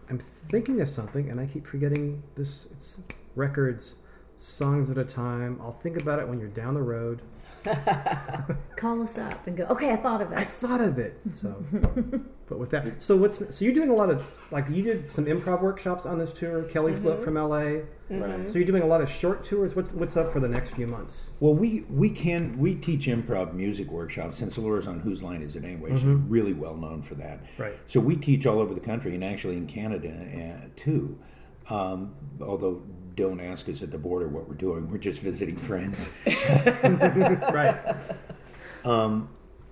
I'm thinking of something, and I keep forgetting this. It's records, songs at a time. I'll think about it when you're down the road. Call us up and go. Okay, I thought of it. I thought of it. So, but with that, so what's so you're doing a lot of like you did some improv workshops on this tour. Kelly flew up from LA. Right. So you're doing a lot of short tours. What's what's up for the next few months? Well, we we can we teach improv music workshops since Laura's on Whose Line Is It Anyway? She's really well known for that. Right. So we teach all over the country and actually in Canada uh, too. Um, although don't ask us at the border what we're doing. We're just visiting friends. right.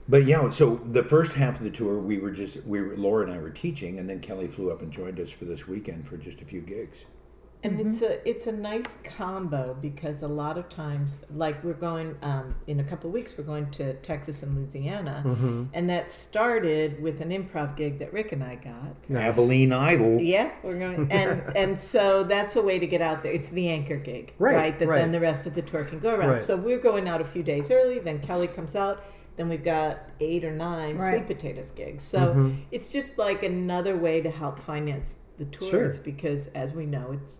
But yeah, so the first half of the tour, we were just we were Laura and I were teaching, and then Kelly flew up and joined us for this weekend for just a few gigs. And it's a it's a nice combo because a lot of times, like we're going um, in a couple of weeks, we're going to Texas and Louisiana, and that started with an improv gig that Rick and I got. Nice. Abilene Idol. Yeah, we're going, and and so that's a way to get out there. It's the anchor gig, Right, That right. then the rest of the tour can go around. Right. So we're going out a few days early. Then Kelly comes out. Then we've got eight or nine Right. sweet potatoes gigs. So it's just like another way to help finance the tours Mm-hmm. Sure. because, as we know, it's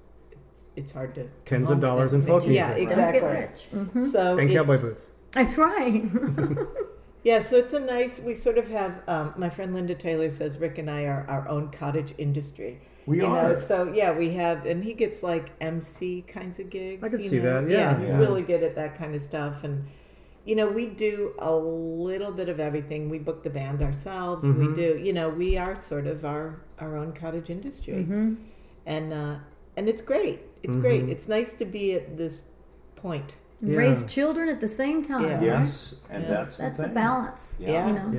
it's hard to Tens of dollars with in folk Yeah, music. exactly. Don't get rich. Mhm. So And it's- cowboy boots. That's right. yeah, so it's a nice. We sort of have. Um, my friend Linda Taylor says Rick and I are our own cottage industry. We you are. Know? So yeah, we have, and he gets like MC kinds of gigs. I could you see know? that, yeah, he's yeah. really good at that kind of stuff, and you know, we do a little bit of everything. We book the band ourselves. Mm-hmm. We do, you know, we are sort of our our own cottage industry, and uh, and it's great. It's Mm-hmm. great. It's nice to be at this point. Yeah. Raise children at the same time. Yeah. right? Yes, and Yes. that's That's the a thing. balance. Yeah. You know.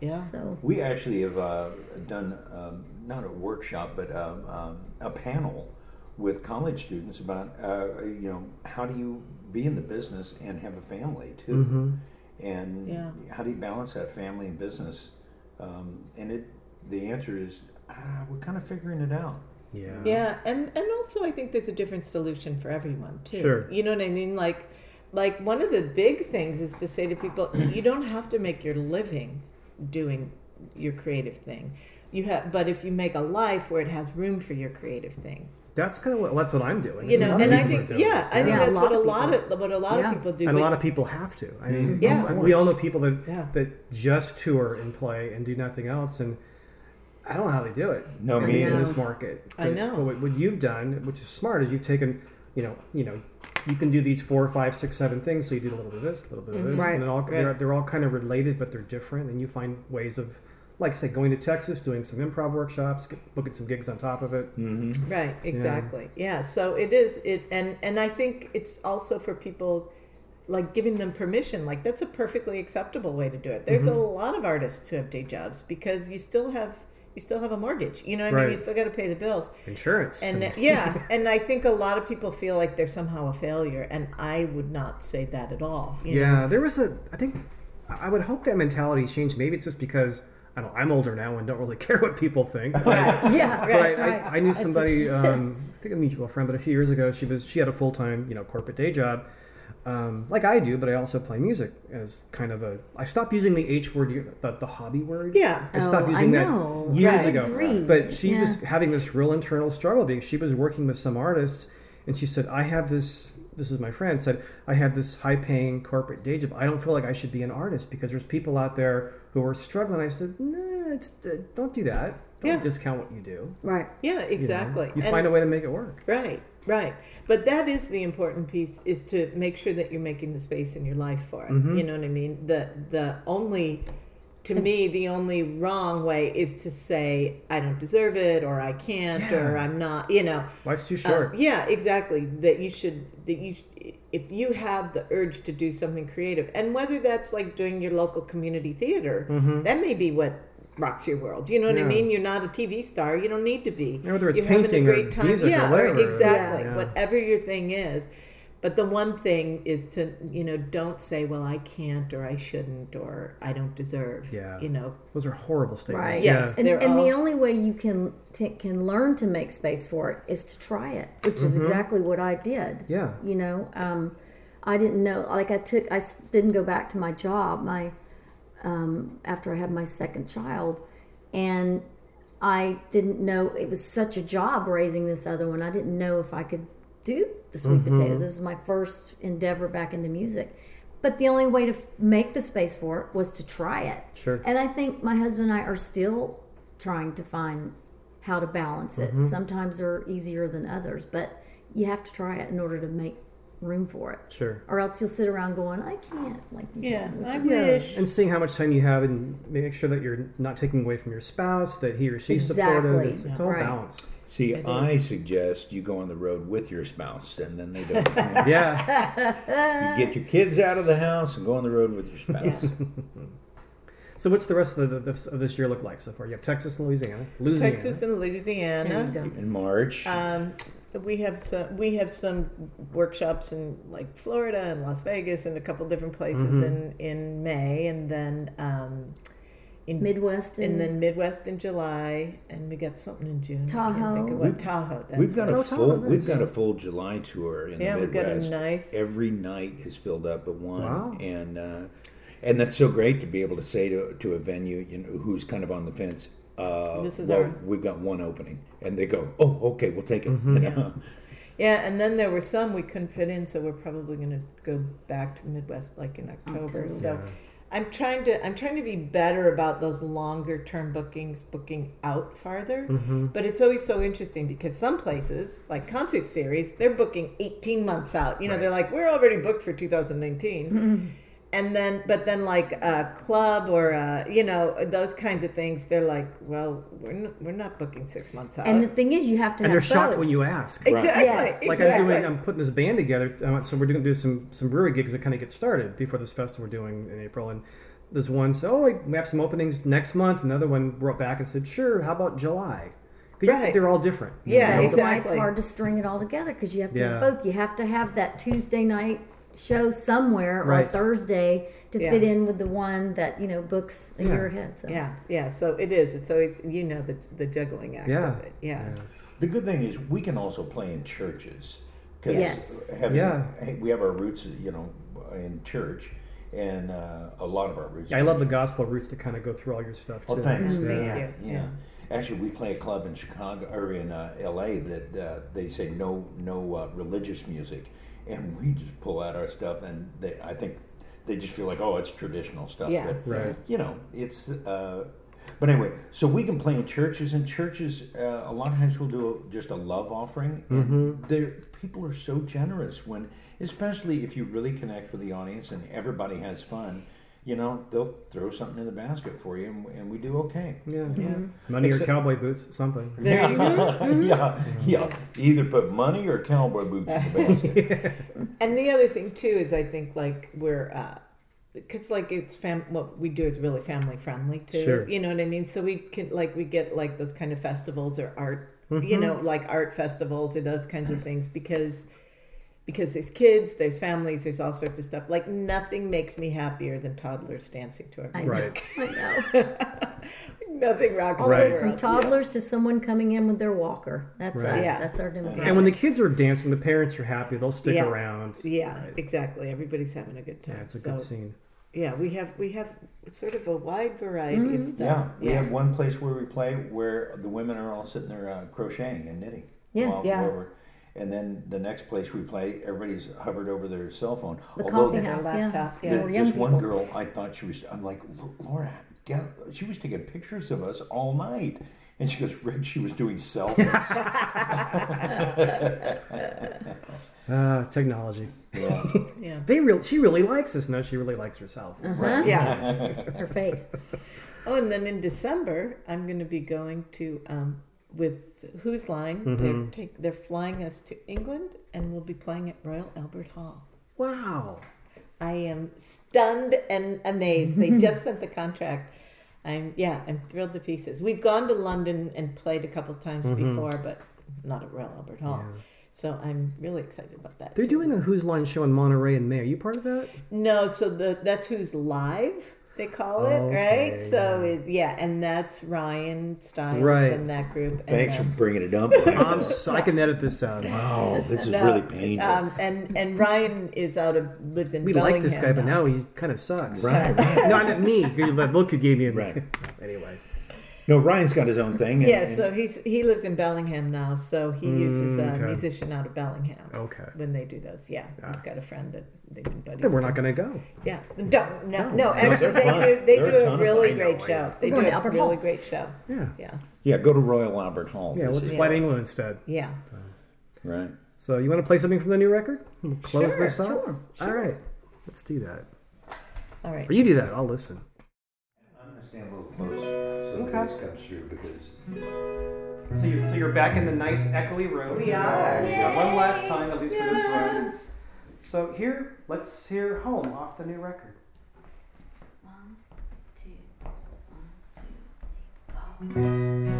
Yeah. Yeah. So We actually have uh, done um, not a workshop, but um, um, a panel with college students about uh, you know how do you be in the business and have a family too, and Yeah. how do you balance that family and business? Um, and it the answer is ah, we're kind of figuring it out. Yeah. Yeah, and and also I think there's a different solution for everyone too. Sure. You know what I mean? Like like one of the big things is to say to people, you don't have to make your living doing your creative thing. You have but if you make a life where it has room for your creative thing. That's kind of what that's what I'm doing. You know, and I think yeah, I think Yeah, that's what a lot of what a lot Yeah. of people do. and a lot of people have to. I mean, mm-hmm. Yeah, most- of we all know people that Yeah. that just tour and play and do nothing else, and I don't know how they do it. No, me in this market. I know. But what, what you've done, which is smart, is you've taken, you know, you know, you can do these four, five, six, seven things. So you do a little bit of this, a little bit of mm-hmm. this, Right. and they're all Right. they're, they're all kind of related, but they're different, and you find ways of. Like say, going to Texas, doing some improv workshops, get- booking some gigs on top of it. Mm-hmm. Right, exactly. Yeah. So it is it and and I think it's also for people like giving them permission like that's a perfectly acceptable way to do it there's Mm-hmm. a lot of artists who have day jobs because you still have you still have a mortgage you know what i mean you still got to pay the bills Insurance. and yeah and i think a lot of people feel like they're somehow a failure and i would not say that at all you know? Yeah, there was a. I think I would hope that mentality changed. Maybe it's just because I don't. know, I'm older now and don't really care what people think. But, Yeah, but I, that's I- right. I, knew somebody. Um, I think a mutual friend, but a few years ago, she was she had a full time you know corporate day job, um, like I do. But I also play music as kind of a. I stopped using the H word, the, the hobby word. yeah I stopped Oh, using I that know. years Right. ago. Agreed. But she Yeah. was having this real internal struggle because she was working with some artists, and she said, "I have this." This is my friend said, "I have this high-paying corporate day job. I don't feel like I should be an artist because there's people out there who are struggling." I said, "Nah, it's, uh, don't do that. Don't Yeah. discount what you do. Right. yeah you know? exactly You find a way to make it work." Right, right. But that is the important piece is to make sure that you're making the space in your life for it. Mm-hmm. You know what I mean? The the only to me the only wrong way is to say I don't deserve it or I can't or I'm not, you know. Life's too Uh, short. yeah, exactly. That you should that you if you have the urge to do something creative, and whether that's like doing your local community theater, that may be what rocks your world. You know what I Mm-hmm. Mean? You're not a TV star. You don't need to be. Yeah, whether it's You're having a painting great time. music or yeah, whatever. exactly. Yeah. Whatever your thing is. But the one thing is to you know don't say well I can't or I shouldn't or I don't deserve. Yeah. You know. Those are horrible statements. Right. Yeah. Yes. And, They're and the only way you can t- can learn to make space for it is to try it, which is exactly what I did. Mm-hmm. Yeah. You know, um, I didn't know. Like I took, i didn't go back to my job. My um, after I had my second child, and I didn't know it was such a job raising this other one. I didn't know if I could do the sweet Mm-hmm. potatoes. This was my first endeavor back into music. But the only way to f- make the space for it was to try it. Sure. And I think my husband and I are still trying to find how to balance it. Mm-hmm. Sometimes they're easier than others, but you have to try it in order to make room for it. Sure. Or else you'll sit around going, I can't, like you Yeah, said. which I is- Yeah, wish. and seeing how much time you have, and make sure that you're not taking away from your spouse, that he or she's supportive. Exactly. It's, it's all Right. balance. See, It I is. suggest you go on the road with your spouse, and then they don't. you, know, Yeah. you get your kids out of the house and go on the road with your spouse. so, what's the rest of, the, the, of this year look like so far? You have Texas and Louisiana. Louisiana. Texas and Louisiana. There you go. In March, Um, we have some we have some workshops in like Florida and Las Vegas and a couple different places Mm-hmm. in in May and then um, in Midwest and, and then Midwest in July and we got something in June. I think Tahoe. of what Tahoe. That's we've got right. a Oh, full Tom, we've got a full July tour in Yeah, the we've got a Midwest. nice- Every night is filled up but one, Wow. and uh, and that's so great to be able to say to to a venue, you know, who's kind of on the fence. Uh, This is well, our- we've got one opening, and they go, "Oh, okay, we'll take it." Mm-hmm. You know? Yeah, and then there were some we couldn't fit in, so we're probably going to go back to the Midwest like in October. October. So I'm trying to I'm trying to be better about those longer term bookings, booking out farther. Mm-hmm. But it's always so interesting because some places, like concert series, they're booking 18 months out. You know, they're like, we're already booked for 2019. And then, but then, like a club or a, you know those kinds of things, they're like, well, we're not, we're not booking six months out. and the thing is, you have to and have they're shocked when you ask. exactly, Yes. Like exactly. I'm doing, I'm putting this band together. uh, So we're going to do some some brewery gigs that kind of get started before this festival we're doing in April. And there's one, so oh, like, we have some openings next month. Another one wrote back and said, sure, how about July? 'Cause you- Right. They're all different. Yeah, know? That's why it's hard to string it all together because you have to have both. You have to have that Tuesday night show somewhere or Right. Thursday to Yeah. fit in with the one that you know books a Yeah. year ahead. So Yeah, yeah. So it is. It's always you know the the juggling act Yeah. of it. Yeah. The good thing is we can also play in churches. 'cause Yes. having- Yeah. we have our roots, you know, in church, and uh, a lot of our roots. Yeah, I love the gospel roots that kind of go through all your stuff too. Oh, thanks. Mm, Yeah, thank you. yeah. Actually, we play a club in Chicago or in uh, L.A. that uh, they say no, no uh, religious music, and we just pull out our stuff, and they, I think they just feel like, oh, it's traditional stuff. Yeah. But, Right. You know, it's. Uh, but anyway, so we can play in churches, and churches uh, a lot of times we'll do a, just a love offering. And they're- people are so generous when, especially if you really connect with the audience and everybody has fun. You know, they'll throw something in the basket for you, and, and we do okay. Yeah. Yeah. Money or cowboy boots, something. There you yeah, yeah, yeah. Either put money or cowboy boots in the basket. And the other thing too is I think like we're Uh, because like it's fam what we do is really family friendly too. Sure. You know what I mean? So we can like we get like those kind of festivals or art, Mm-hmm. you know, like art festivals or those kinds of things because because there's kids, there's families, there's all sorts of stuff. Like nothing makes me happier than toddlers dancing to our I music. Right. I know. Nothing rocks All the way from toddlers to someone coming in with their walker. That's Right. us. Yeah. That's our demographic. And when the kids are dancing, the parents are happy. They'll stick Yeah. around. Yeah, exactly. Everybody's having a good time. Yeah, it's a so, good scene. Yeah, we have we have sort of a wide variety of stuff. Yeah, we have one place where we play where the women are all sitting there uh, crocheting and knitting. Yes. while Yeah. We're- And then the next place we play, everybody's hovered over their cell phone. the Although coffee house, their yeah. laptop, yeah. th- this one people. girl, I thought she was. I'm like, Laura, get, she was taking pictures of us all night, and she goes, Rick, she was doing selfies. Ah, technology. yeah. Yeah. They real. She really likes us. No, she really likes herself. Uh-huh. Yeah. Her face. Oh, and then in December, I'm going to be going to um, with Whose Line. Mm-hmm. They're take, they're flying us to England, and we'll be playing at Royal Albert Hall. Wow. I am stunned and amazed. They just sent the contract. I'm yeah, I'm thrilled to pieces. We've gone to London and played a couple times Mm-hmm. before, but not at Royal Albert Hall. So I'm really excited about that. They're too. doing a Whose Line show in Monterey in May. Are you part of that? No, so the that's Whose Live. They call it Okay, right. So it, yeah, and that's Ryan Stiles Right. and that group. And, Thanks for bringing it up. I'm so, I can edit this out. wow, this is no, really painful. Um, and and Ryan is out of lives in. We like this guy, Bellingham but now he kind of sucks. right, right. No, I meant me. Look you gave me. Right. anyway. No, Ryan's got his own thing. and- Yeah, so he's he lives in Bellingham now, so he uses a Mm, okay. musician out of Bellingham Okay. when they do those. Yeah, he's Ah. got a friend that they've been buddies. Then we're not going to go. Yeah, don't no no. No, actually, they're fun. do they They're a do a really fun. Great show. They do a Albert really Hall. great show. Yeah. Yeah, yeah, go to Royal Albert Hall. Yeah, let's year. fly to England instead. yeah. Right. So you want to play something from the new record? We'll close Sure, this off. sure, All right. Let's do that. All right. Or you do that. I'll listen. I'm gonna stand a little close so Okay. that this comes through because So you're, so you're back in the nice echoey room. We are. Yeah, one last time, at least for this room. So here, let's hear "Home" off the new record. One, two, one, two, three, four.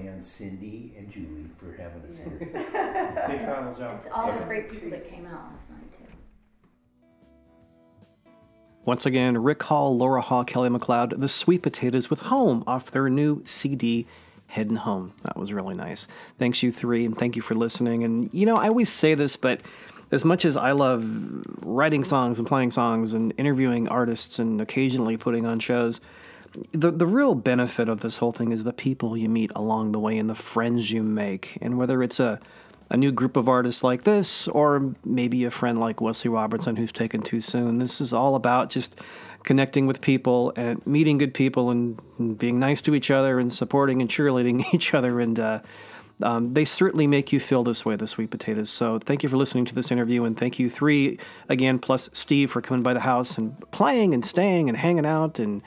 And Cindy and Julie, for having us here. Safe travels, John. And to all the great people that came out last night too. Once again, Rick Hall, Laura Hall, Kelly McLeod, The Sweet Potatoes with Home off their new CD, Heading Home. That was really nice. Thanks, you three, and thank you for listening. And, you know, I always say this, but as much as I love writing songs and playing songs and interviewing artists and occasionally putting on shows, the, the real benefit of this whole thing is the people you meet along the way and the friends you make. And whether it's a a new group of artists like this, or maybe a friend like Wesley Robertson who's taken too soon. This is all about just connecting with people and meeting good people and, being nice to each other and supporting and cheerleading each other. And uh, um, they certainly make you feel this way, the sweet potatoes. So thank you for listening to this interview, and thank you three again, plus Steve for coming by the house and playing and staying and hanging out and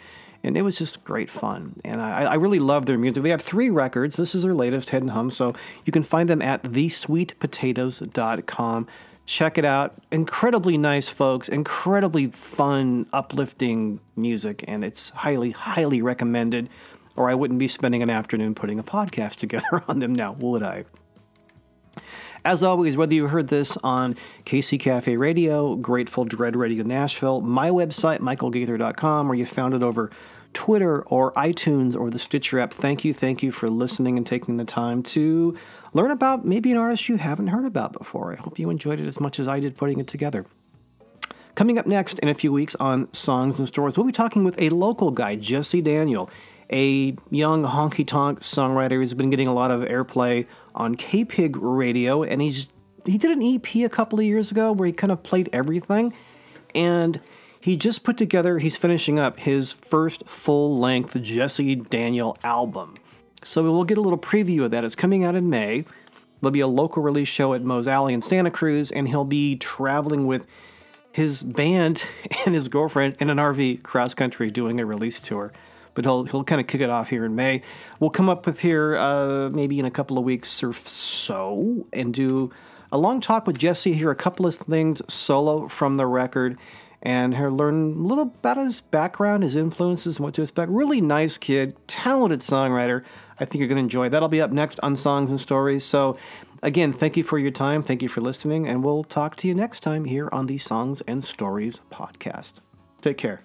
and it was just great fun. And I, I really love their music. They have three records. This is their latest, Headin' Home. So you can find them at thesweetpotatoes.com. Check it out. Incredibly nice folks, incredibly fun, uplifting music, and it's highly, highly recommended. Or I wouldn't be spending an afternoon putting a podcast together on them now, would I? As always, whether you heard this on KC Cafe Radio, Grateful Dread Radio Nashville, my website, michaelgaither.com, or you found it over Twitter or iTunes or the Stitcher app, thank you, thank you for listening and taking the time to learn about maybe an artist you haven't heard about before. I hope you enjoyed it as much as I did putting it together. Coming up next in a few weeks on Songs and Stories, we'll be talking with a local guy, Jesse Daniel, a young honky tonk songwriter who's been getting a lot of airplay on KPIG Radio, and he's he did an EP a couple of years ago where he kind of played everything, and he just put together. He's finishing up his first full length Jesse Daniel album, so we'll get a little preview of that. It's coming out in May. There'll be a local release show at Moe's Alley in Santa Cruz, and he'll be traveling with his band and his girlfriend in an RV cross country doing a release tour. But he'll he'll kind of kick it off here in May. We'll come up with here uh, maybe in a couple of weeks or so and do a long talk with Jesse. Hear a couple of things solo from the record, and her learn a little about his background, his influences, and what to expect. Really nice kid, talented songwriter. I think you're going to enjoy. That'll be up next on Songs and Stories. So, again, thank you for your time. Thank you for listening, and we'll talk to you next time here on the Songs and Stories podcast. Take care.